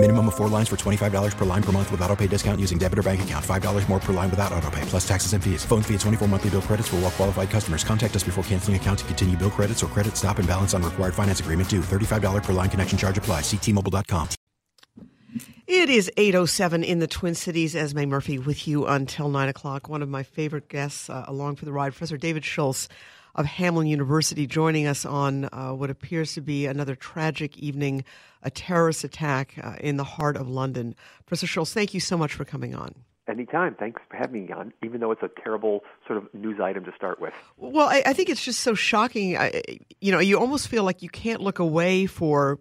Minimum of four lines for $25 per line per month with auto pay discount using debit or bank account. $5 more per line without auto pay, plus taxes and fees. Phone fee at 24 monthly bill credits for all well qualified customers. Contact us before canceling account to continue bill credits or credit stop and balance on required finance agreement due. $35 per line connection charge apply. Ctmobile.com. It is 8.07 in the Twin Cities. Esme Murphy with you until 9 o'clock. One of my favorite guests uh, along for the ride, Professor David Schultz of Hamline University, joining us on uh, what appears to be another tragic evening, a terrorist attack uh, in the heart of London. Professor Schultz, thank you so much for coming on. Anytime. Thanks for having me on, even though it's a terrible sort of news item to start with. Well, I, I think it's just so shocking. I, you know, you almost feel like you can't look away for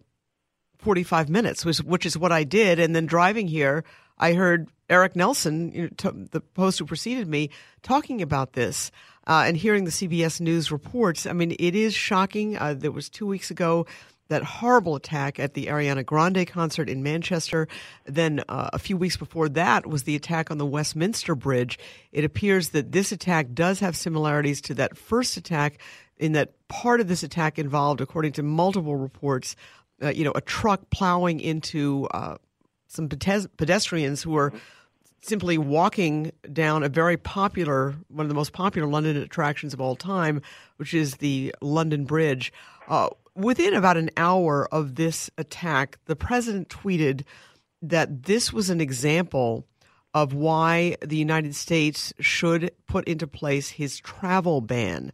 45 minutes, which, which is what I did. And then driving here, I heard Eric Nelson, you know, t- the host who preceded me, talking about this uh, and hearing the CBS News reports. I mean, it is shocking. Uh, there was two weeks ago that horrible attack at the Ariana Grande concert in Manchester. Then uh, a few weeks before that was the attack on the Westminster Bridge. It appears that this attack does have similarities to that first attack in that part of this attack involved, according to multiple reports, uh, you know, a truck plowing into uh, some pedestrians who were simply walking down a very popular, one of the most popular London attractions of all time, which is the London Bridge. Uh, within about an hour of this attack, the president tweeted that this was an example of why the United States should put into place his travel ban.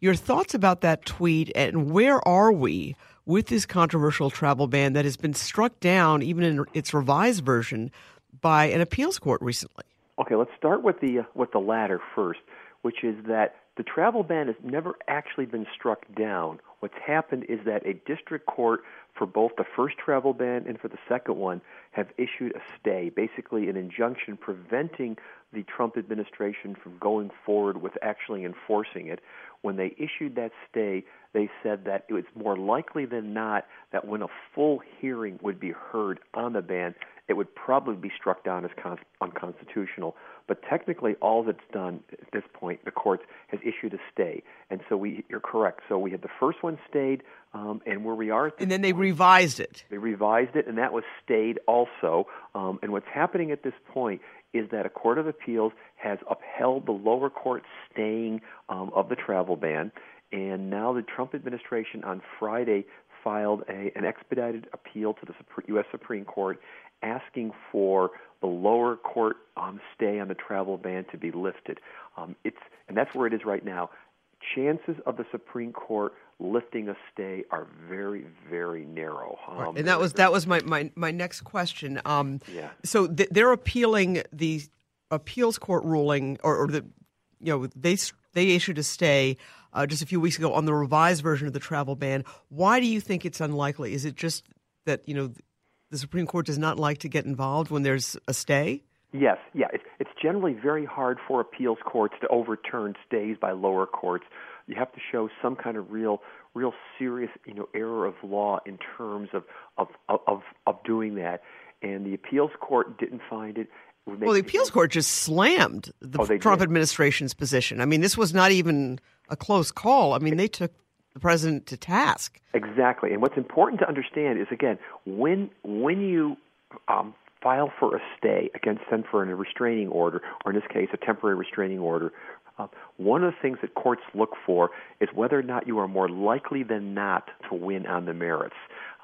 Your thoughts about that tweet and where are we with this controversial travel ban that has been struck down, even in its revised version, by an appeals court recently. Okay, let's start with the uh, with the latter first, which is that the travel ban has never actually been struck down. What's happened is that a district court for both the first travel ban and for the second one have issued a stay, basically an injunction preventing the Trump administration from going forward with actually enforcing it. When they issued that stay, they said that it was more likely than not that when a full hearing would be heard on the ban, it would probably be struck down as con- unconstitutional. But technically, all that's done at this point, the court has issued a stay, and so we, you're correct. So we had the first one stayed, um, and where we are, and then they point, revised it. They revised it, and that was stayed also. Um, and what's happening at this point is that a court of appeals has upheld the lower court staying um, of the travel ban, and now the Trump administration on Friday filed a, an expedited appeal to the U.S. Supreme Court asking for the lower court um, stay on the travel ban to be lifted. Um, it's and that's where it is right now. Chances of the Supreme Court lifting a stay are very, very narrow. Um, right. And that was that was my, my, my next question. Um, yeah. So th- they're appealing the appeals court ruling, or, or, the you know they they issued a stay uh, just a few weeks ago on the revised version of the travel ban. Why do you think it's unlikely? Is it just that you know the Supreme Court does not like to get involved when there's a stay? Yes, yeah. It's, it's generally very hard for appeals courts to overturn stays by lower courts. You have to show some kind of real, real serious, you know, error of law in terms of of of, of doing that. And the appeals court didn't find it. Well, the appeals court just slammed the oh, Trump did. administration's position. I mean, this was not even a close call. I mean, they took the president to task. Exactly. And what's important to understand is again, when when you um, file for a stay against send for a restraining order, or in this case, a temporary restraining order. Uh, one of the things that courts look for is whether or not you are more likely than not to win on the merits.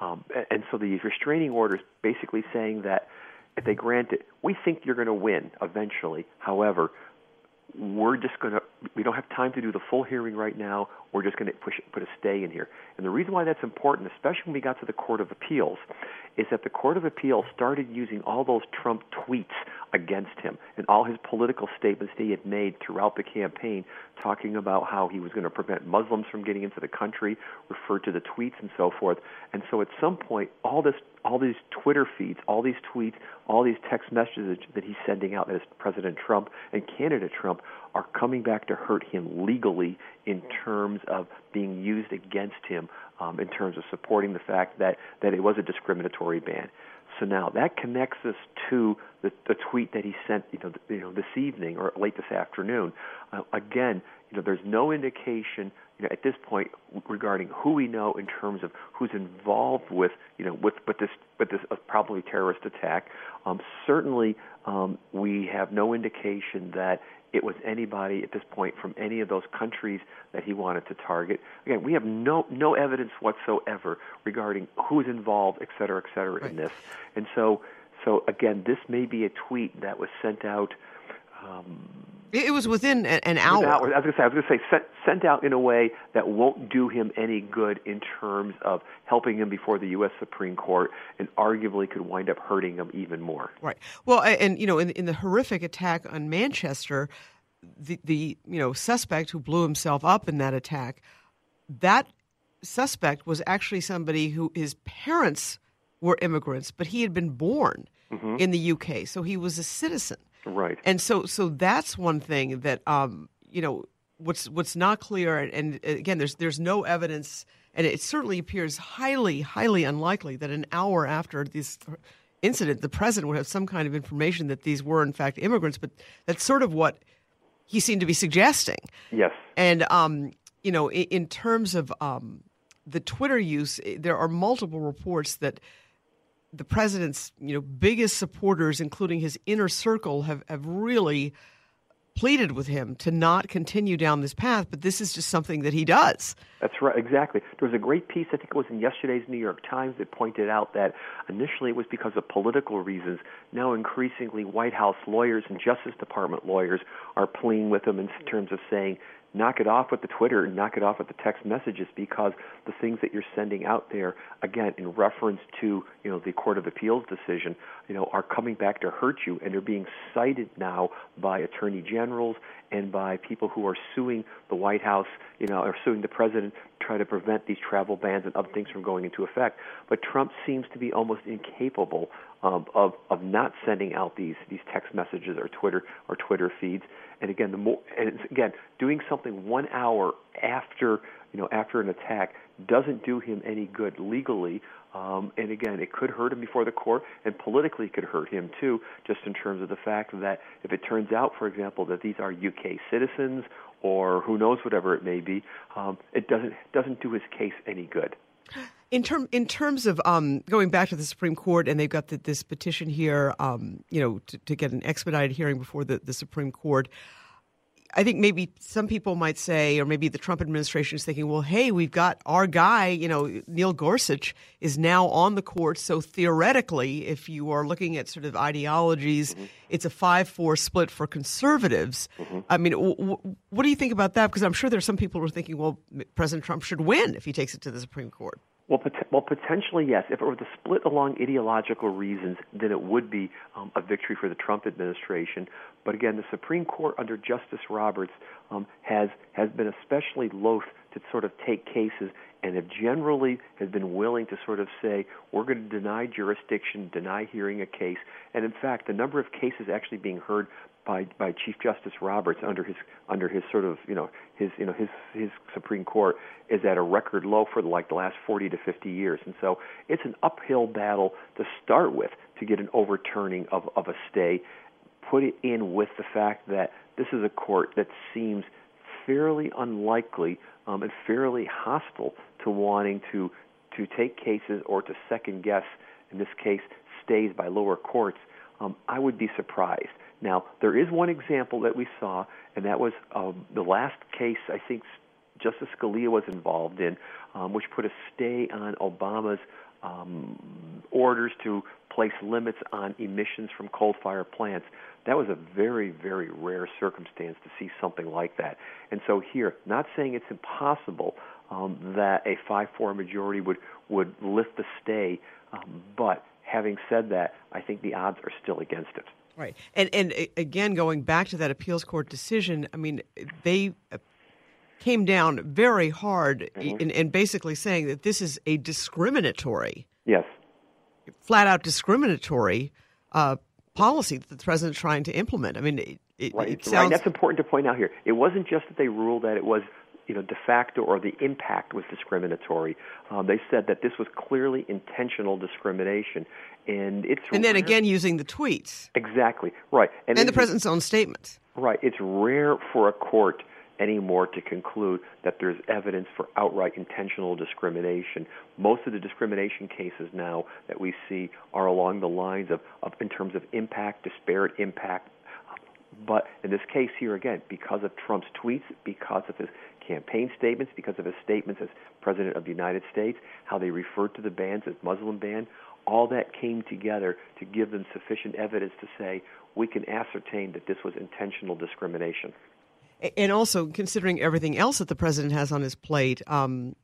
Um, and so the restraining order is basically saying that if they grant it, we think you're going to win eventually. However, we're just going to we don't have time to do the full hearing right now. We're just going to push put a stay in here. And the reason why that's important especially when we got to the court of appeals is that the court of appeals started using all those trump tweets against him and all his political statements that he had made throughout the campaign talking about how he was going to prevent muslims from getting into the country referred to the tweets and so forth. And so at some point all this all these Twitter feeds, all these tweets, all these text messages that he's sending out as President Trump and candidate Trump are coming back to hurt him legally in terms of being used against him um, in terms of supporting the fact that, that it was a discriminatory ban. so now that connects us to the, the tweet that he sent, you know, you know, this evening or late this afternoon. Uh, again, you know, there's no indication, you know, at this point regarding who we know in terms of who's involved with, you know, with with this with this uh, probably terrorist attack. Um, certainly, um, we have no indication that it was anybody at this point from any of those countries that he wanted to target. Again, we have no no evidence whatsoever regarding who's involved, et cetera, et cetera, right. in this. And so, so again, this may be a tweet that was sent out. Um, it was within an hour. I was going to say, I was going to say, sent, sent out in a way that won't do him any good in terms of helping him before the U.S. Supreme Court, and arguably could wind up hurting him even more. Right. Well, and you know, in, in the horrific attack on Manchester, the the you know suspect who blew himself up in that attack, that suspect was actually somebody who his parents were immigrants, but he had been born mm-hmm. in the UK, so he was a citizen. Right. And so so that's one thing that um, you know what's what's not clear and, and again there's there's no evidence and it certainly appears highly highly unlikely that an hour after this incident the president would have some kind of information that these were in fact immigrants but that's sort of what he seemed to be suggesting. Yes. And um, you know in, in terms of um, the Twitter use there are multiple reports that the president's you know biggest supporters, including his inner circle, have, have really pleaded with him to not continue down this path, but this is just something that he does. That's right, exactly. There was a great piece, I think it was in yesterday's New York Times, that pointed out that initially it was because of political reasons. Now, increasingly, White House lawyers and Justice Department lawyers are pleading with him in terms of saying, knock it off with the Twitter and knock it off with the text messages because the things that you're sending out there, again, in reference to you know the Court of Appeals decision, you know, are coming back to hurt you, and they're being cited now by attorney generals and by people who are suing the White House, you know, or suing the president to try to prevent these travel bans and other things from going into effect. But Trump seems to be almost incapable um, of of not sending out these these text messages or Twitter or Twitter feeds. And again, the more and again, doing something one hour after you know after an attack doesn't do him any good legally. Um, and again, it could hurt him before the court, and politically it could hurt him too, just in terms of the fact that if it turns out, for example, that these are UK citizens or who knows whatever it may be, um, it doesn't doesn't do his case any good. In term in terms of um, going back to the Supreme Court, and they've got the, this petition here, um, you know, to, to, get an expedited hearing before the, the Supreme Court. I think maybe some people might say, or maybe the Trump administration is thinking, well, hey, we've got our guy, you know, Neil Gorsuch is now on the court. So theoretically, if you are looking at sort of ideologies, mm-hmm. it's a 5 4 split for conservatives. Mm-hmm. I mean, w- w- what do you think about that? Because I'm sure there's some people who are thinking, well, President Trump should win if he takes it to the Supreme Court. Well, pot- well, potentially yes. If it were to split along ideological reasons, then it would be um, a victory for the Trump administration. But again, the Supreme Court under Justice Roberts um, has has been especially loath to sort of take cases and have generally has been willing to sort of say we're going to deny jurisdiction, deny hearing a case, and in fact, the number of cases actually being heard by by Chief Justice Roberts under his under his sort of you know his you know his his Supreme Court is at a record low for like the last 40 to 50 years, and so it's an uphill battle to start with to get an overturning of of a stay. Put it in with the fact that this is a court that seems fairly unlikely um, and fairly hostile to wanting to to take cases or to second guess in this case stays by lower courts. Um, I would be surprised. Now, there is one example that we saw, and that was um, the last case I think Justice Scalia was involved in, um, which put a stay on Obama's um, orders to place limits on emissions from coal fired plants. That was a very, very rare circumstance to see something like that. And so, here, not saying it's impossible um, that a 5 4 majority would, would lift the stay, um, but having said that, I think the odds are still against it. Right. And and again, going back to that appeals court decision, I mean, they uh, came down very hard mm-hmm. in, in basically saying that this is a discriminatory, yes, flat out discriminatory uh, policy that the president's trying to implement. I mean, it, it, right. it sounds right. That's important to point out here. It wasn't just that they ruled that it was you know, de facto or the impact was discriminatory. Um, they said that this was clearly intentional discrimination, and it's and then rare- again using the tweets exactly right, and it's- the president's own statements. Right. It's rare for a court anymore to conclude that there's evidence for outright intentional discrimination. Most of the discrimination cases now that we see are along the lines of, of in terms of impact, disparate impact. But in this case here again, because of Trump's tweets, because of his campaign statements, because of his statements as President of the United States, how they referred to the bans as Muslim ban, all that came together to give them sufficient evidence to say we can ascertain that this was intentional discrimination. And also considering everything else that the president has on his plate, um,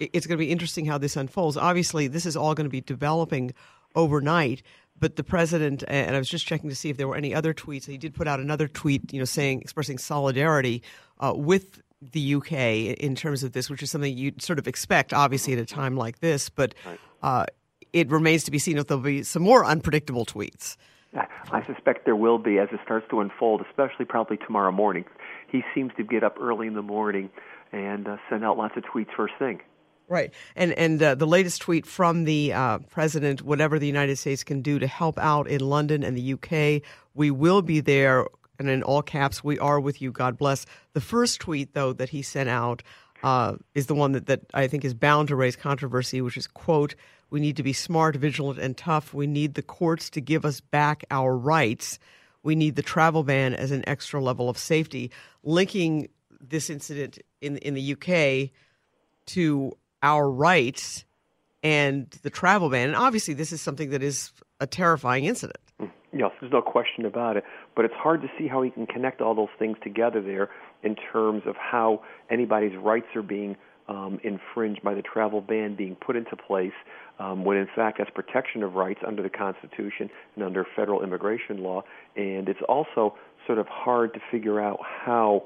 it's going to be interesting how this unfolds. Obviously, this is all going to be developing overnight. But the president, and I was just checking to see if there were any other tweets. He did put out another tweet, you know, saying expressing solidarity uh, with the UK in terms of this, which is something you'd sort of expect, obviously, at a time like this. But uh, it remains to be seen if there'll be some more unpredictable tweets. I- suspect there will be as it starts to unfold, especially probably tomorrow morning. He seems to get up early in the morning and uh, send out lots of tweets first thing. Right, and and uh, the latest tweet from the uh, president: whatever the United States can do to help out in London and the UK, we will be there. And in all caps, we are with you. God bless. The first tweet, though, that he sent out uh, is the one that, that I think is bound to raise controversy, which is quote: "We need to be smart, vigilant, and tough. We need the courts to give us back our rights. We need the travel ban as an extra level of safety." Linking this incident in in the UK to our rights and the travel ban. And obviously, this is something that is a terrifying incident. Yes, there's no question about it. But it's hard to see how he can connect all those things together there in terms of how anybody's rights are being um, infringed by the travel ban being put into place, um, when in fact that's protection of rights under the Constitution and under federal immigration law. And it's also sort of hard to figure out how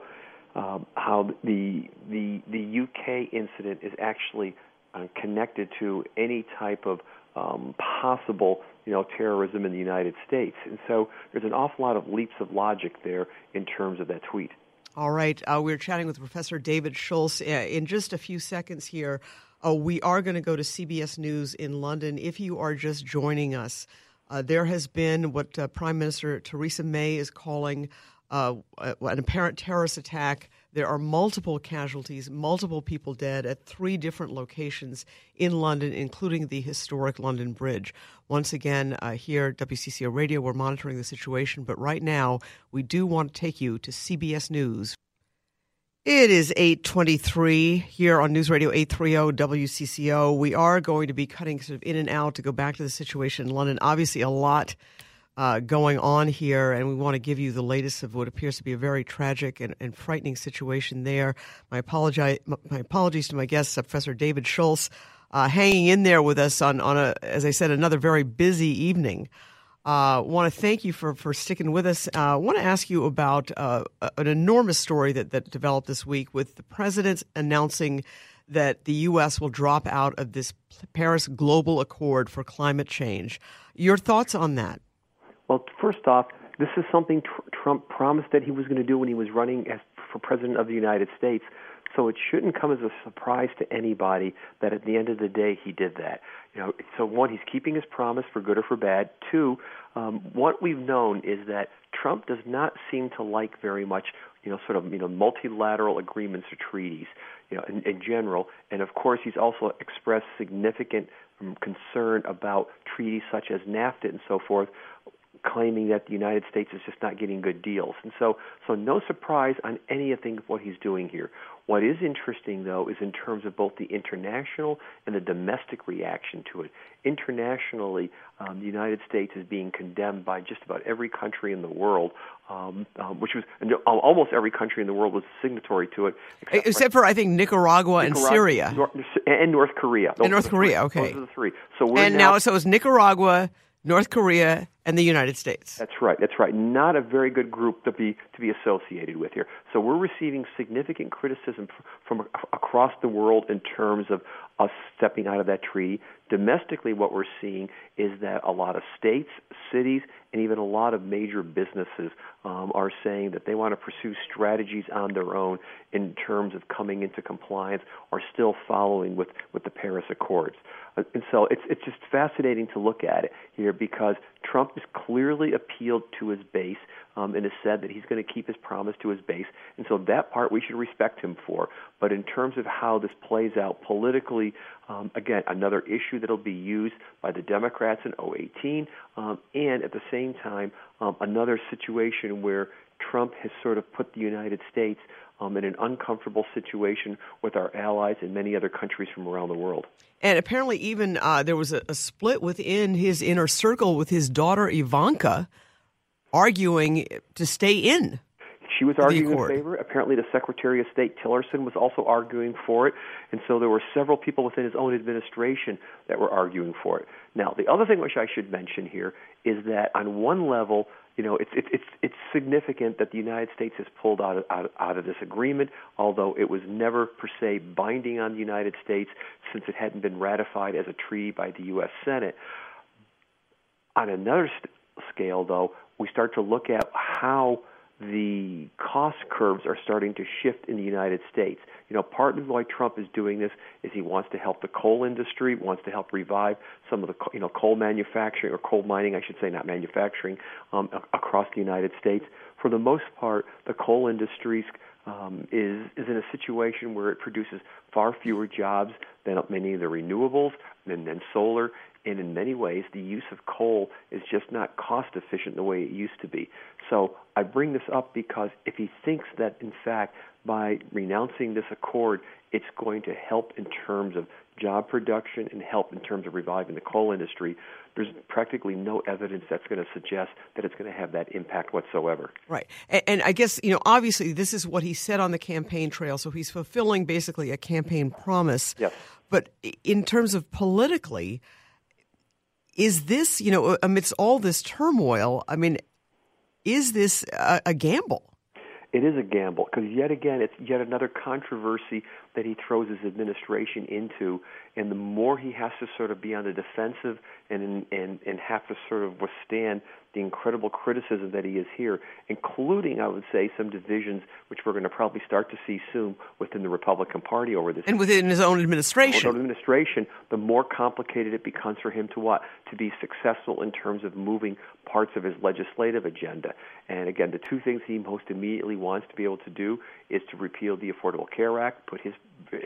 um, how the the the UK incident is actually uh, connected to any type of um, possible you know terrorism in the United States, and so there's an awful lot of leaps of logic there in terms of that tweet. All right. Uh, we're chatting with Professor David Schultz. Uh, in just a few seconds here, uh, we are going to go to CBS News in London. If you are just joining us, uh, there has been what uh, Prime Minister Theresa May is calling uh, an apparent terrorist attack. There are multiple casualties, multiple people dead at three different locations in London, including the historic London Bridge. Once again, uh, here at WCCO Radio, we're monitoring the situation, but right now we do want to take you to CBS News. It is 823 here on News Radio 830 WCCO. We are going to be cutting sort of in and out to go back to the situation in London. Obviously, a lot uh, going on here, and we want to give you the latest of what appears to be a very tragic and, and frightening situation there. My, apologi- my apologies to my guest, uh, Professor David Schultz, uh, hanging in there with us on, on a, as I said, another very busy evening. Uh, want to thank you for, for sticking with us. I uh, want to ask you about uh, an enormous story that, that developed this week with the president announcing that the U.S. will drop out of this Paris Global Accord for climate change. Your thoughts on that? Well, first off, this is something tr- Trump promised that he was going to do when he was running as for president of the United States. So it shouldn't come as a surprise to anybody that at the end of the day he did that. You know, so one, he's keeping his promise for good or for bad. Two, um, what we've known is that Trump does not seem to like very much, you know, sort of you know multilateral agreements or treaties, you know, in, in general. And of course, he's also expressed significant um, concern about treaties such as NAFTA and so forth, claiming that the United States is just not getting good deals. And so, so no surprise on anything of what he's doing here. What is interesting, though, is in terms of both the international and the domestic reaction to it. Internationally, um, the United States is being condemned by just about every country in the world, um, um, which was almost every country in the world was signatory to it, except, except for, I think Nicaragua, Nicaragua, and Syria North, and North Korea. Those and North Korea, three. okay. Those are the three. So we're and now, now so it's Nicaragua, North Korea, and the United States. That's right. That's right. Not a very good group to be to be associated with here. So we're receiving significant criticism from, across the world in terms of us stepping out of that treaty. Domestically, what we're seeing is that a lot of states, cities, and even a lot of major businesses um, are saying that they want to pursue strategies on their own in terms of coming into compliance or still following with, with the Paris Accords. Uh, and so it's it's just fascinating to look at it here because Trump has clearly appealed to his base um, and has said that he's going to keep his promise to his base, and so that part we should respect him for. But in terms of how this plays out politically, um, again, another issue that'll be used by the Democrats in 018, um, and at the same time, um, another situation where Trump has sort of put the United States um, in an uncomfortable situation with our allies and many other countries from around the world. And apparently, even uh, there was a, a, split within his inner circle with his daughter Ivanka arguing to stay in. She was arguing in favor. Apparently, the Secretary of State Tillerson was also arguing for it, and so there were several people within his own administration that were arguing for it. Now, the other thing which I should mention here is that on one level, you know, it's it's it's it's significant that the United States has pulled out of, out, out of this agreement, although it was never per se binding on the United States since it hadn't been ratified as a treaty by the U.S. Senate. On another st- scale, though, we start to look at how the cost curves are starting to shift in the United States. You know, part of why Trump is doing this is he wants to help the coal industry, wants to help revive some of the you know coal manufacturing or coal mining, I should say, not manufacturing, um, across the United States. For the most part, the coal industries um, is is in a situation where it produces far fewer jobs than many of the renewables and then solar and in many ways, the use of coal is just not cost efficient the way it used to be. So I bring this up because if he thinks that, in fact, by renouncing this accord, it's going to help in terms of job production and help in terms of reviving the coal industry, there's practically no evidence that's going to suggest that it's going to have that impact whatsoever. Right. And, and, I guess, you know, obviously this is what he said on the campaign trail, so he's fulfilling basically a campaign promise. Yes. But in terms of politically, is this, you know, amidst all this turmoil, I mean, is this a, a gamble? It is a gamble because yet again, it's yet another controversy that he throws his administration into, and the more he has to sort of be on the defensive and and and have to sort of withstand the incredible criticism that he is here, including, I would say, some divisions which we're going to probably start to see soon within the Republican Party over this. And within his own administration. His own administration, the more complicated it becomes for him to what? To be successful in terms of moving parts of his legislative agenda. And again, the two things he most immediately wants to be able to do is to repeal the Affordable Care Act, put his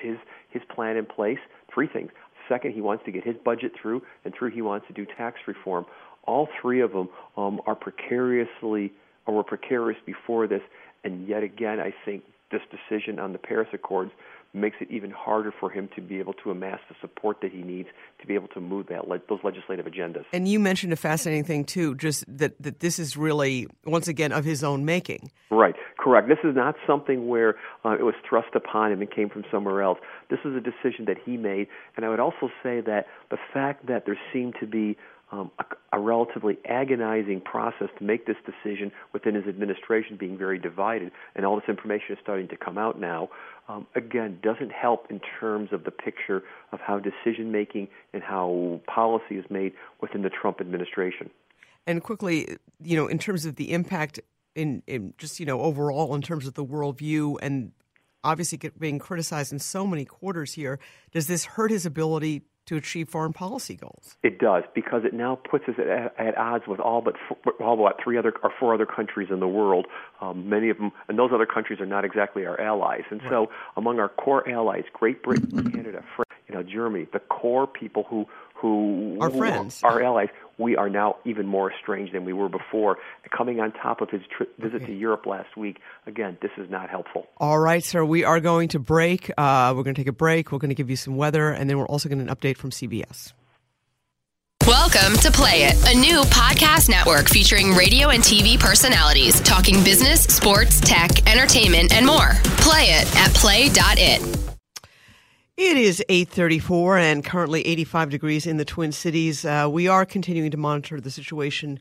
his his plan in place. Three things. Second, he wants to get his budget through, and through he wants to do tax reform. All three of them um, are precariously or were precarious before this, and yet again, I think this decision on the Paris Accords makes it even harder for him to be able to amass the support that he needs to be able to move that those legislative agendas. And you mentioned a fascinating thing too, just that that this is really once again of his own making. Right, correct. This is not something where uh, it was thrust upon him and came from somewhere else. This is a decision that he made, and I would also say that the fact that there seemed to be um, a, a, relatively agonizing process to make this decision within his administration being very divided, and all this information is starting to come out now. Um, again, doesn't help in terms of the picture of how decision making and how policy is made within the Trump administration. And quickly, you know, in terms of the impact in, in just you know overall in terms of the worldview and obviously being criticized in so many quarters here, does this hurt his ability to achieve foreign policy goals. It does because it now puts us at, at odds with all but four, all but three other or four other countries in the world. Um, many of them, and those other countries are not exactly our allies. And right. so, among our core allies, Great Britain, Canada, France, you know, Germany, the core people who who our friends, our allies, we are now even more estranged than we were before. Coming on top of his tri- visit okay. to Europe last week, again, this is not helpful. All right, sir. We are going to break. Uh, we're going to take a break. We're going to give you some weather, and then we're also getting an update from CBS. Welcome to Play It, a new podcast network featuring radio and TV personalities talking business, sports, tech, entertainment, and more. Play it at play.it. It is 8:34 and currently 85 degrees in the Twin Cities. Uh, we are continuing to monitor the situation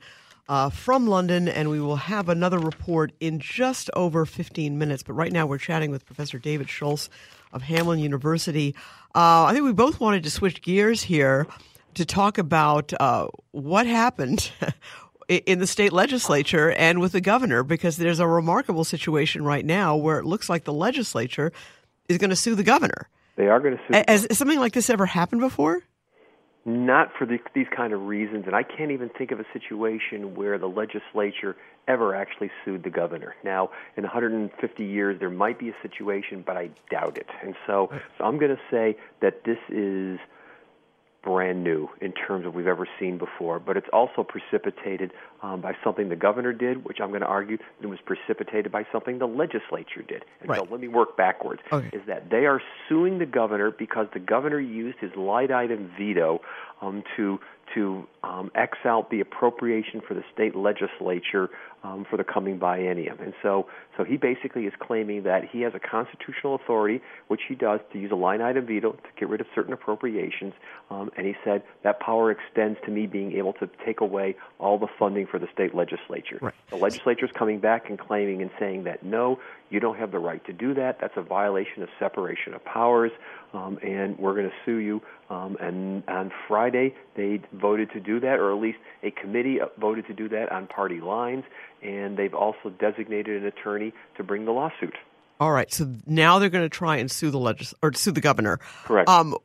uh, from London, and we will have another report in just over 15 minutes. But right now, we're chatting with Professor David Schultz of Hamline University. Uh, I think we both wanted to switch gears here to talk about uh, what happened in the state legislature and with the governor, because there's a remarkable situation right now where it looks like the legislature is going to sue the governor. They are going to sue. Has something like this ever happened before? not for the, these kind of reasons, and I can't even think of a situation where the legislature ever actually sued the governor. Now, in 150 years, there might be a situation, but I doubt it. And so, uh, so I'm going to say that this is brand new in terms of we've ever seen before, but it's also precipitated um, by something the governor did, which I'm going to argue it was precipitated by something the legislature did. And right. so let me work backwards. Okay. Is that they are suing the governor because the governor used his line item veto um, to to um, X out the appropriation for the state legislature um, for the coming biennium. And so, so he basically is claiming that he has a constitutional authority, which he does, to use a line item veto to get rid of certain appropriations. Um, and he said that power extends to me being able to take away all the funding for the state legislature. Right. The legislature is coming back and claiming and saying that no, you don't have the right to do that. That's a violation of separation of powers, um, and we're going to sue you. Um, and on Friday, they voted to do that, or at least a committee voted to do that on party lines, and they've also designated an attorney to bring the lawsuit. All right, so now they're going to try and sue the legis- or sue the governor. Correct. Um,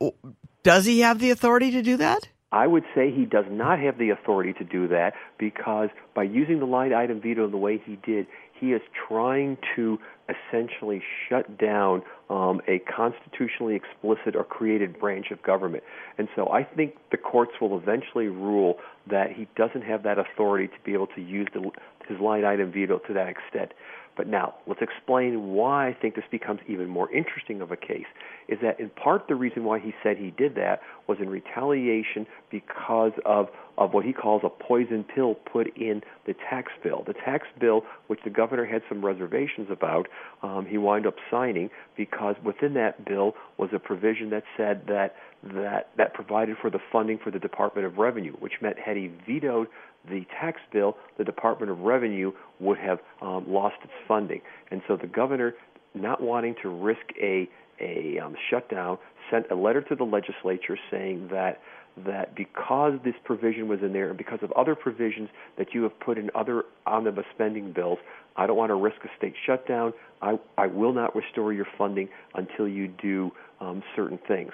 does he have the authority to do that? I would say he does not have the authority to do that because by using the line item veto in the way he did, he is trying to essentially shut down um, a constitutionally explicit or created branch of government. And so I think the courts will eventually rule that he doesn't have that authority to be able to use the, his line item veto to that extent. But now, let's explain why I think this becomes even more interesting of a case. Is that in part the reason why he said he did that was in retaliation because of, of what he calls a poison pill put in the tax bill. The tax bill, which the governor had some reservations about, um, he wound up signing because within that bill was a provision that said that that that provided for the funding for the Department of Revenue, which meant had he vetoed the tax bill, the Department of Revenue would have um, lost its funding. And so the governor, not wanting to risk a a um, shutdown, sent a letter to the legislature saying that that because this provision was in there and because of other provisions that you have put in other omnibus spending bills, I don't want to risk a state shutdown. I, I will not restore your funding until you do um, certain things.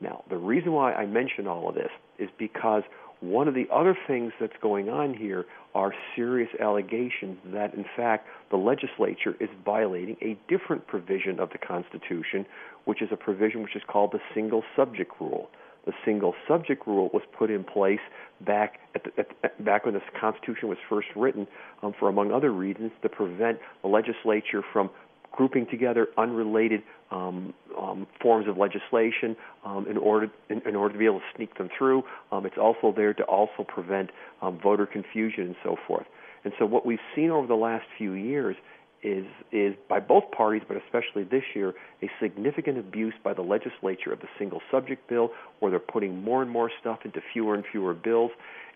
Now, the reason why I mention all of this is because one of the other things that's going on here are serious allegations that, in fact, the legislature is violating a different provision of the Constitution, which is a provision which is called the single subject rule. The single subject rule was put in place back at, the, at back when the Constitution was first written, um, for among other reasons, to prevent the legislature from grouping together unrelated um, um, forms of legislation um, in order in, in, order to be able to sneak them through. Um, it's also there to also prevent um, voter confusion and so forth. And so what we've seen over the last few years is is by both parties, but especially this year, a significant abuse by the legislature of the single subject bill, where they're putting more and more stuff into fewer and fewer bills,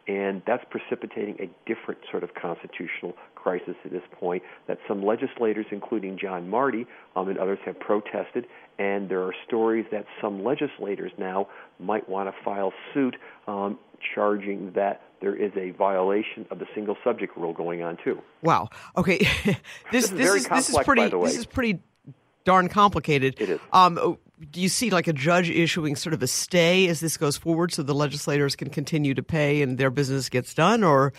and that's precipitating a different sort of constitutional crisis at this point that some legislators, including John Marty um, and others, have protested. And there are stories that some legislators now might want to file suit um, charging that there is a violation of the single subject rule going on too. Wow. Okay. this, this, is, this is, this is pretty. This is pretty darn complicated. It is. Um, do you see like a judge issuing sort of a stay as this goes forward so the legislators can continue to pay and their business gets done or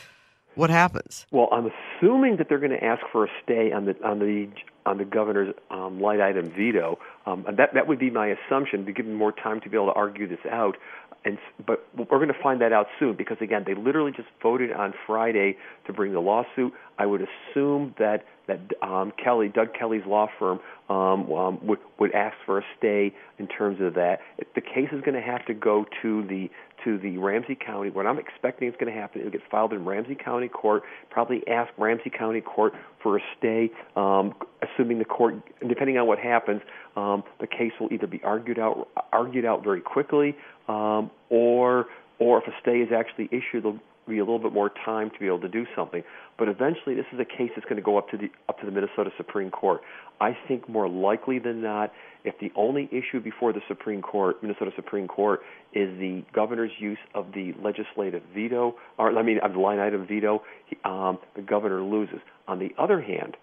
what happens? Well, I'm assuming that they're going to ask for a stay on the on the on the governor's um, line item veto. Um, and that that would be my assumption to give them more time to be able to argue this out. And but we're going to find that out soon because again, they literally just voted on Friday to bring the lawsuit. I would assume that that um, Kelly, Doug Kelly's law firm, um, um, would would ask for a stay in terms of that. The case is going to have to go to the to the Ramsey County. What I'm expecting is going to happen, it'll get filed in Ramsey County Court. Probably ask Ramsey County Court for a stay, um, assuming the court, depending on what happens, um, the case will either be argued out argued out very quickly, um, or or if a stay is actually issued, they'll be a little bit more time to be able to do something. But eventually, this is a case that's going to go up to the up to the Minnesota Supreme Court. I think more likely than not, if the only issue before the Supreme Court, Minnesota Supreme Court, is the governor's use of the legislative veto, or I mean, the line item veto, um, the governor loses. On the other hand,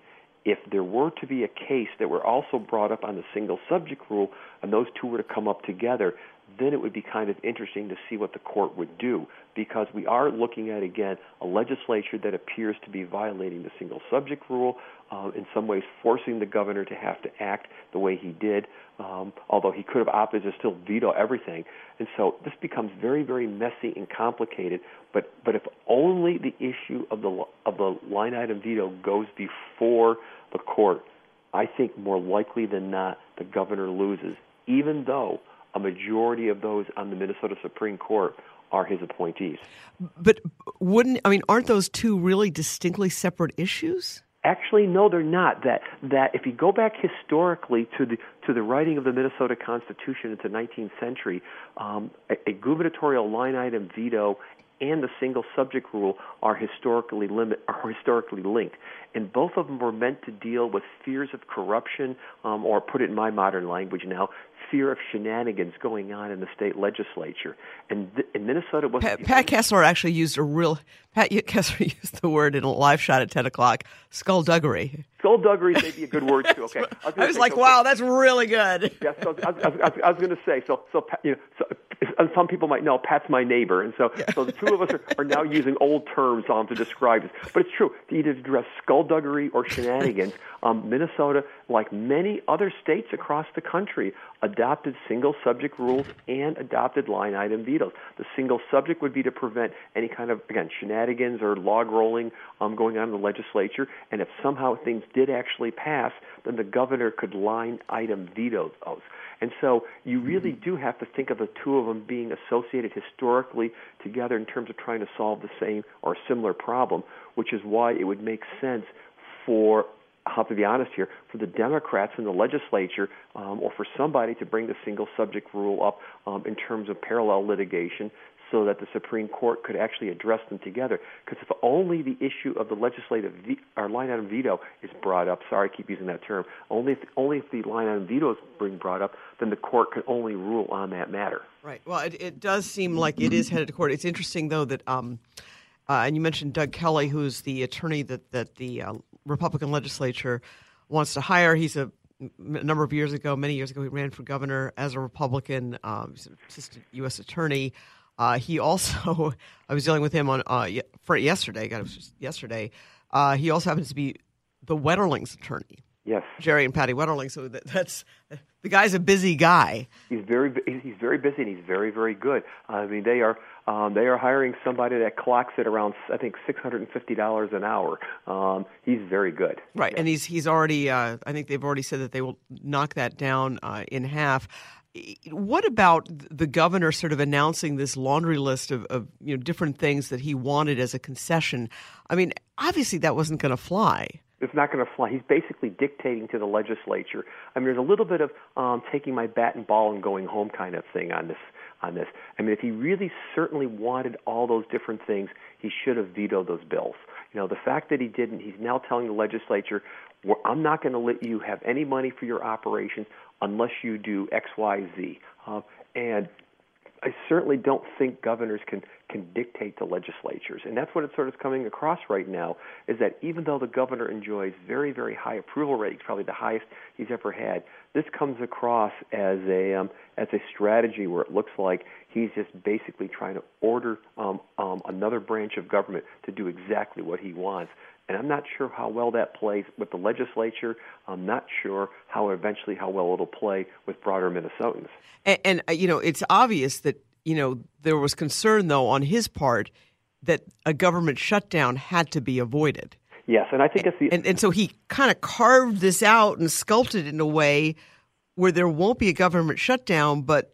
if there were to be a case that were also brought up on the single subject rule and those two were to come up together, then it would be kind of interesting to see what the court would do because we are looking at again a legislature that appears to be violating the single subject rule uh, in some ways forcing the governor to have to act the way he did um, although he could have opted to still veto everything. And so this becomes very very messy and complicated but but if only the issue of the of the line item veto goes before the court I think more likely than not the governor loses even though a majority of those on the Minnesota Supreme Court are his appointees. But wouldn't I mean aren't those two really distinctly separate issues? Actually, no, they're not. That that if you go back historically to the to the writing of the Minnesota Constitution into the 19th century, um, a, a gubernatorial line item veto and the single subject rule are historically limit are historically linked, and both of them were meant to deal with fears of corruption, um, or put it in my modern language now, fear of shenanigans going on in the state legislature. And th- in Minnesota, was Pat, Pat Kessler actually used a real Pat Kessler used the word in a live shot at ten o'clock skullduggery. Skullduggery may be a good word too. Okay, I was, I was like, so, wow, that's really good. Yeah, so I, I was going to say, so so you know, so, some people might know Pat's my neighbor, and so yeah. so the two of us are, are now using old terms um, to describe this. But it's true to either address skullduggery or shenanigans. Um, Minnesota, like many other states across the country, adopted single subject rules and adopted line item vetoes. The single subject would be to prevent any kind of again shenanigans or log rolling um, going on in the legislature, and if somehow things did actually pass, then the governor could line item veto those. And so you really do have to think of the two of them being associated historically together in terms of trying to solve the same or similar problem, which is why it would make sense for I have to be honest here, for the Democrats in the legislature um, or for somebody to bring the single subject rule up um, in terms of parallel litigation so that the Supreme Court could actually address them together. Because if only the issue of the legislative ve- or line item veto is brought up, sorry, I keep using that term, only if, only if the line item veto is being brought up, then the court could only rule on that matter. Right. Well, it, it does seem like it is headed to court. It's interesting, though, that. Um, uh, and you mentioned Doug Kelly, who's the attorney that that the uh, Republican legislature wants to hire. He's a a number of years ago, many years ago, he ran for governor as a Republican, um, assistant U.S. attorney. Uh, he also, I was dealing with him on uh, for yesterday. God, it was just yesterday. Uh, he also happens to be the Wetterlings attorney. Yes, Jerry and Patty Wetterling. So that, that's the guy's a busy guy. He's very he's very busy and he's very very good. I mean, they are um, they are hiring somebody that clocks at around I think six hundred and fifty dollars an hour. Um, he's very good. Right, yeah. and he's he's already uh, I think they've already said that they will knock that down uh, in half. What about the governor sort of announcing this laundry list of, of, you know different things that he wanted as a concession? I mean, obviously that wasn't going to fly. It's not going to fly. He's basically dictating to the legislature. I mean, there's a little bit of um, taking my bat and ball and going home kind of thing on this. On this, I mean, if he really certainly wanted all those different things, he should have vetoed those bills. You know, the fact that he didn't, he's now telling the legislature, I'm not going to let you have any money for your operations unless you do X, Y, Z. Uh, and I certainly don't think governors can can dictate to legislatures, and that's what it's sort of coming across right now. Is that even though the governor enjoys very very high approval ratings, probably the highest he's ever had, this comes across as a um, as a strategy where it looks like he's just basically trying to order um, um, another branch of government to do exactly what he wants and I'm not sure how well that plays with the legislature. I'm not sure how eventually how well it'll play with broader Minnesotans. And, and uh, you know, it's obvious that you know there was concern though on his part that a government shutdown had to be avoided. Yes, and I think it's the and, and so he kind of carved this out and sculpted it in a way where there won't be a government shutdown, but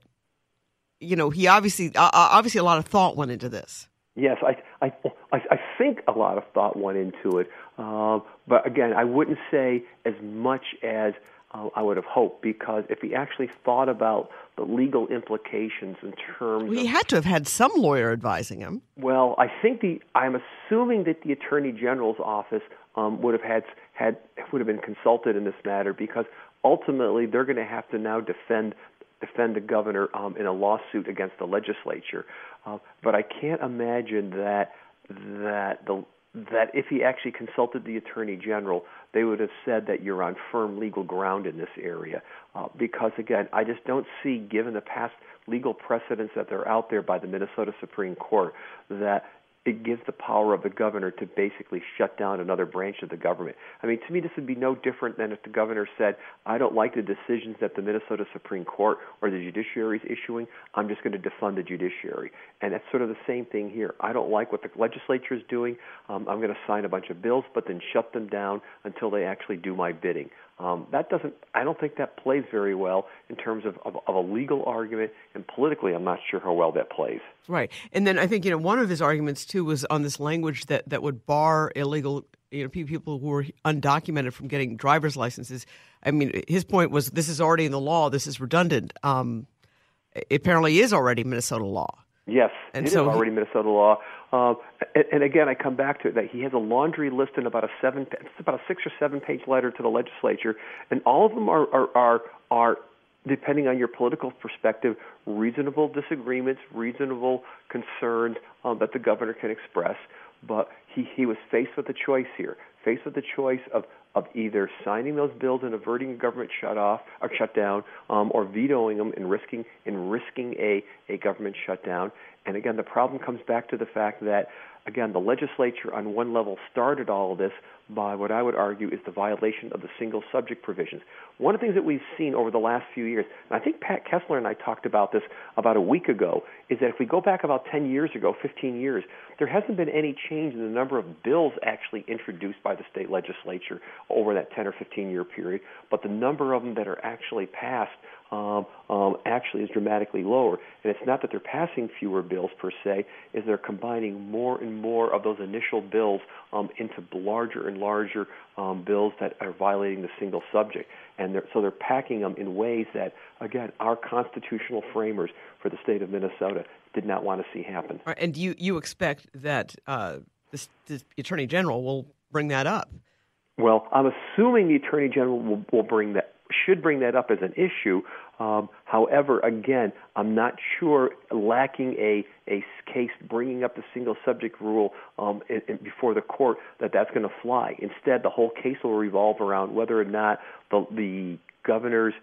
you know, he obviously obviously a lot of thought went into this. Yes, I, I, I think a lot of thought went into it. Uh, but again, I wouldn't say as much as Uh, I would have hoped because if he actually thought about the legal implications in terms, well, he of, had to have had some lawyer advising him. Well, I think the I'm assuming that the attorney general's office um, would have had had would have been consulted in this matter because ultimately they're going to have to now defend defend the governor um, in a lawsuit against the legislature. Uh, but I can't imagine that that the that if he actually consulted the attorney general, they would have said that you're on firm legal ground in this area. Uh, because again, I just don't see, given the past legal precedents that are out there by the Minnesota Supreme Court, that it gives the power of the governor to basically shut down another branch of the government. I mean, to me, this would be no different than if the governor said, I don't like the decisions that the Minnesota Supreme Court or the judiciary is issuing. I'm just going to defund the judiciary. And that's sort of the same thing here. I don't like what the legislature is doing. Um, I'm going to sign a bunch of bills, but then shut them down until they actually do my bidding. Um, that doesn't. I don't think that plays very well in terms of, of, of a legal argument, and politically, I'm not sure how well that plays. Right, and then I think you know one of his arguments too was on this language that that would bar illegal you know people who were undocumented from getting driver's licenses. I mean, his point was this is already in the law. This is redundant. Um, it apparently is already Minnesota law. Yes, and it so is already Minnesota law. Uh, and, and, again, I come back to it that he has a laundry list in about a seven, it's about a six or seven page letter to the legislature, and all of them are are are, are depending on your political perspective, reasonable disagreements, reasonable concerns um, that the governor can express. But he, he was faced with a choice here, faced with the choice of, of either signing those bills and averting a government shut off or shutdown, um, or vetoing them and risking and risking a, a government shutdown. And again, the problem comes back to the fact that again, the legislature on one level started all of this by what I would argue is the violation of the single subject provisions. One of the things that we've seen over the last few years, and I think Pat Kessler and I talked about this about a week ago, is that if we go back about 10 years ago, 15 years, there hasn't been any change in the number of bills actually introduced by the state legislature over that 10 or 15 year period, but the number of them that are actually passed um, um, actually is dramatically lower. And it's not that they're passing fewer bills per se, is they're combining more and more of those initial bills um, into larger and larger um, bills that are violating the single subject. And they're, so they're packing them in ways that, again, our constitutional framers for the state of Minnesota did not want to see happen. Right, and you, you expect that uh, this, this Attorney General will bring that up? Well, I'm assuming the Attorney General will, will bring that should bring that up as an issue. Um, however, again, I'm not sure lacking a, a case bringing up the single subject rule um, in, in, before the court that that's going to fly. Instead, the whole case will revolve around whether or not the, the governor's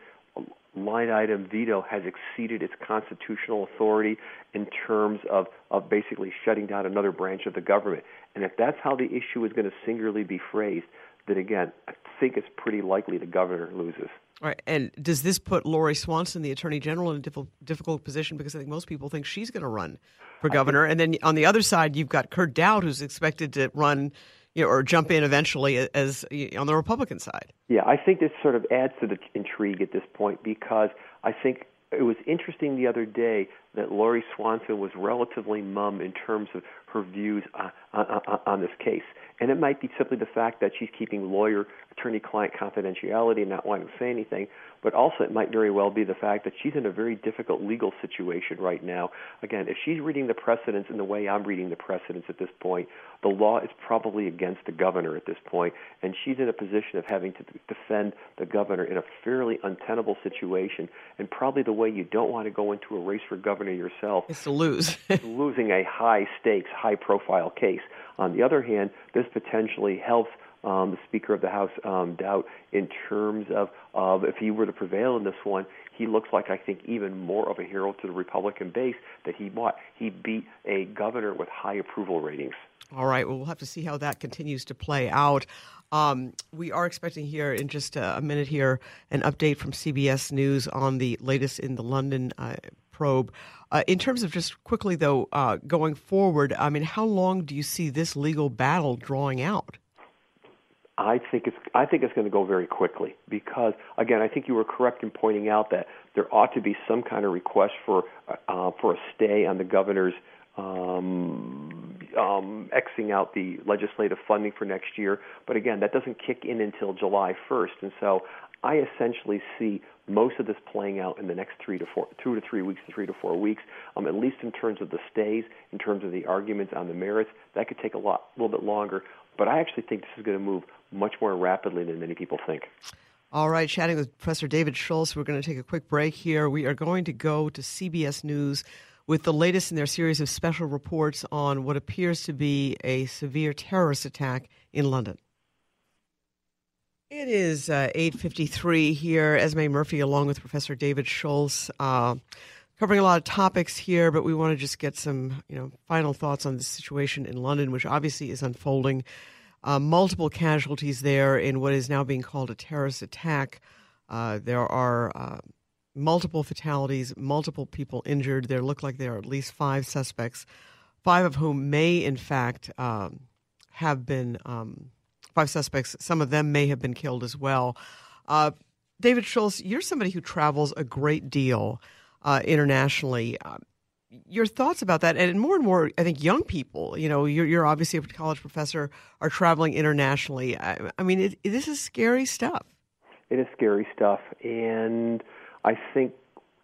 line item veto has exceeded its constitutional authority in terms of, of basically shutting down another branch of the government. And if that's how the issue is going to singularly be phrased, then again, I think it's pretty likely the governor loses. All right. And does this put Lori Swanson, the attorney general, in a difficult position? Because I think most people think she's going to run for governor. And then on the other side, you've got Kurt Daudt, who's expected to run you know, or jump in eventually as on the Republican side. Yeah, I think this sort of adds to the intrigue at this point because I think it was interesting the other day that Lori Swanson was relatively mum in terms of her views on, on, on this case. And it might be simply the fact that she's keeping lawyer attorney client confidentiality and not wanting to say anything, but also it might very well be the fact that she's in a very difficult legal situation right now. Again, if she's reading the precedents in the way I'm reading the precedents at this point, the law is probably against the governor at this point, and she's in a position of having to defend the governor in a fairly untenable situation, and probably the way you don't want to go into a race for governor yourself is to lose. losing a high stakes, high profile case. On the other hand, this potentially helps um, the Speaker of the House, um, Daudt, in terms of, of if he were to prevail in this one, he looks like I think even more of a hero to the Republican base that he what he beat a governor with high approval ratings. All right, well we'll have to see how that continues to play out. Um, we are expecting here in just a, a, minute here an update from CBS News on the latest in the London uh, probe. Uh, in terms of just quickly though, uh, going forward, I mean, how long do you see this legal battle drawing out? I think it's I think it's going to go very quickly because again I think you were correct in pointing out that there ought to be some kind of request for uh, for a stay on the governor's um, um, Xing out the legislative funding for next year. But again, that doesn't kick in until July 1st, and so I essentially see most of this playing out in the next three to four, two to three weeks, three to four weeks. Um, at least in terms of the stays, in terms of the arguments on the merits, that could take a lot, a little bit longer. But I actually think this is going to move much more rapidly than many people think. All right, chatting with Professor David Schultz. We're going to take a quick break here. We are going to go to CBS News with the latest in their series of special reports on what appears to be a severe terrorist attack in London. It is uh, 8.53 here. Esme Murphy along with Professor David Schultz. Uh, covering a lot of topics here, but we want to just get some, you know, final thoughts on the situation in London, which obviously is unfolding. Uh, multiple casualties there in what is now being called a terrorist attack. Uh, there are uh, multiple fatalities, multiple people injured. There look like there are at least five suspects, five of whom may, in fact, um, have been um, five suspects. Some of them may have been killed as well. Uh, David Schultz, you're somebody who travels a great deal uh, internationally. Your thoughts about that, and more and more, I think young people, you know, you're, you're obviously a college professor, are traveling internationally. I, I mean, it, it, this is scary stuff. It is scary stuff, and I think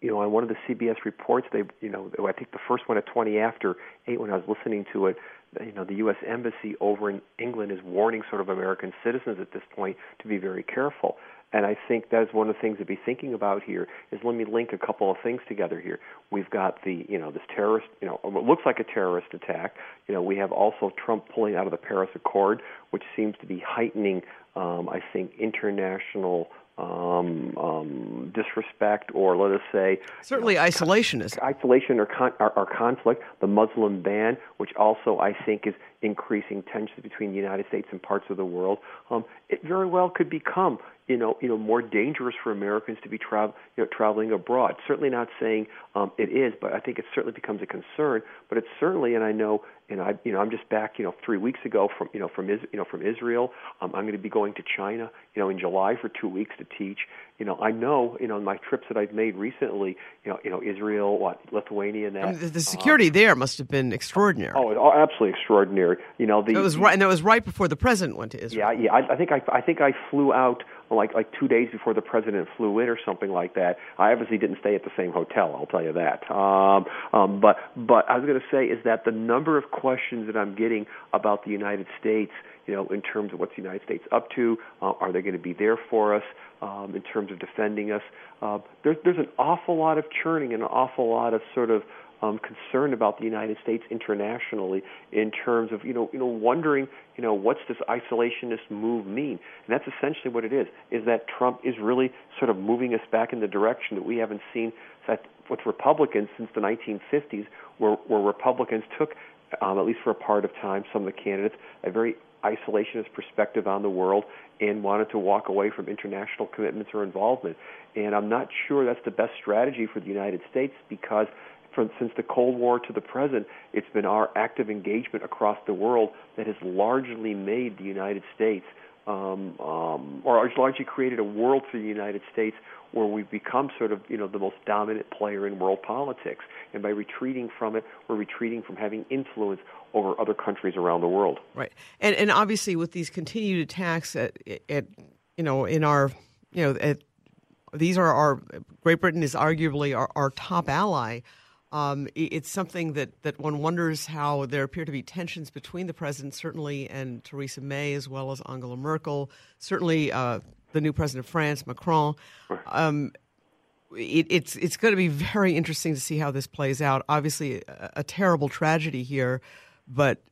you know, on one of the CBS reports, they, you know, I think the first one at 20 after 8 when I was listening to it, you know, the U.S. Embassy over in England is warning sort of American citizens at this point to be very careful. And I think that is one of the things to be thinking about here. Is let me link a couple of things together here. We've got the you know this terrorist you know what looks like a terrorist attack. You know we have also Trump pulling out of the Paris Accord, which seems to be heightening um, I think international um, um, disrespect or let us say certainly you know, isolationism, con- isolation or, con- or, or conflict. The Muslim ban, which also I think is increasing tensions between the United States and parts of the world. Um, it very well could become you know, you know, more dangerous for Americans to be travel, you know, traveling abroad. Certainly not saying um, it is, but I think it certainly becomes a concern. But it's certainly, and I know, and I, you know, I'm just back, you know, three weeks ago from, you know, from, Is, you know, from Israel. Um, I'm going to be going to China, you know, in July for two weeks to teach. You know, I know, you know, my trips that I've made recently, you know, you know, Israel, what, Lithuania, and that. I mean, the, the, security uh, there must have been extraordinary. Oh, oh, absolutely extraordinary. You know, the it was right, and it was right before the president went to Israel. Yeah, yeah. I, I think I, I think I flew out like like two days before the president flew in or something like that. I obviously didn't stay at the same hotel. I'll tell you that. Um, um, but but I was going to say is that the number of questions that I'm getting about the United States, you know, in terms of what's the United States up to, uh, are they going to be there for us? Um, in terms of defending us, uh, there's there's an awful lot of churning and an awful lot of sort of um, concerned about the United States internationally in terms of you know you know wondering you know what's this isolationist move mean and that's essentially what it is is that Trump is really sort of moving us back in the direction that we haven't seen that with Republicans since the 1950s where where Republicans took um, at least for a part of time some of the candidates a very isolationist perspective on the world and wanted to walk away from international commitments or involvement. And I'm not sure that's the best strategy for the United States because from since the Cold War to the present, it's been our active engagement across the world that has largely made the United States, um, um, or has largely created a world for the United States where we've become sort of you know the most dominant player in world politics. And by retreating from it, we're retreating from having influence over other countries around the world. Right, and and obviously with these continued attacks at, at you know in our you know at, these are our Great Britain is arguably our, our top ally. Um, it's something that, that one wonders how there appear to be tensions between the president, certainly, and Theresa May, as well as Angela Merkel, certainly uh, the new president of France, Macron. Um, it, it's it's going to be very interesting to see how this plays out. Obviously, a, a terrible tragedy here, but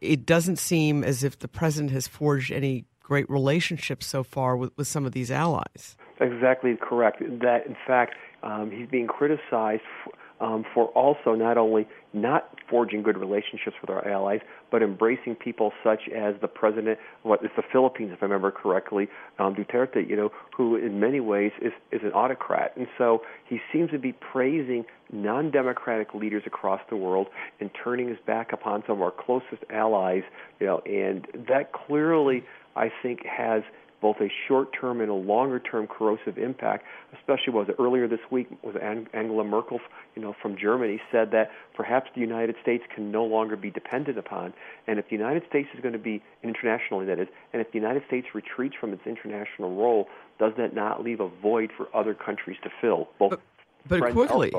it doesn't seem as if the president has forged any great relationships so far with, with some of these allies. Exactly correct. That, in fact, um, he's being criticized. For, um, for also not only not forging good relationships with our allies, but embracing people such as the president, what is the Philippines, if I remember correctly, um, Duterte, you know, who in many ways is, is an autocrat. And so he seems to be praising non-democratic leaders across the world and turning his back upon some of our closest allies, you know, and that clearly, I think, has both a short-term and a longer-term corrosive impact. Especially was it earlier this week was Angela Merkel, you know, from Germany, said that perhaps the United States can no longer be dependent upon, and if the United States is going to be internationally, that is, and if the United States retreats from its international role, does that not leave a void for other countries to fill? Both but, but quickly,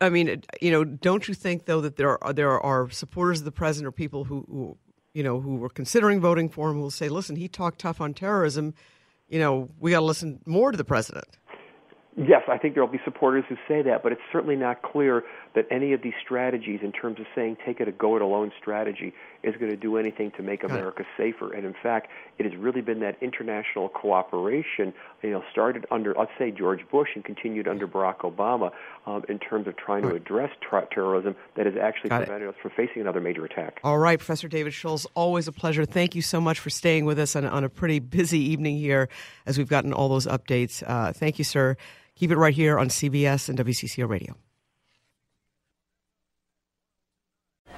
I mean, you know, don't you think though that there are there are supporters of the president or people who, who you know who were considering voting for him will say, listen, he talked tough on terrorism. You know, we got to listen more to the president. Yes, I think there will be supporters who say that, but it's certainly not clear that any of these strategies, in terms of saying take it a go it alone strategy, is going to do anything to make America safer. And in fact, it has really been that international cooperation, you know, started under, let's say, George Bush and continued under Barack Obama um, in terms of trying to address tra- terrorism that has actually Got prevented it. us from facing another major attack. All right, Professor David Schultz, always a pleasure. Thank you so much for staying with us on, on a pretty busy evening here as we've gotten all those updates. Uh, thank you, sir. Keep it right here on CBS and WCCO Radio.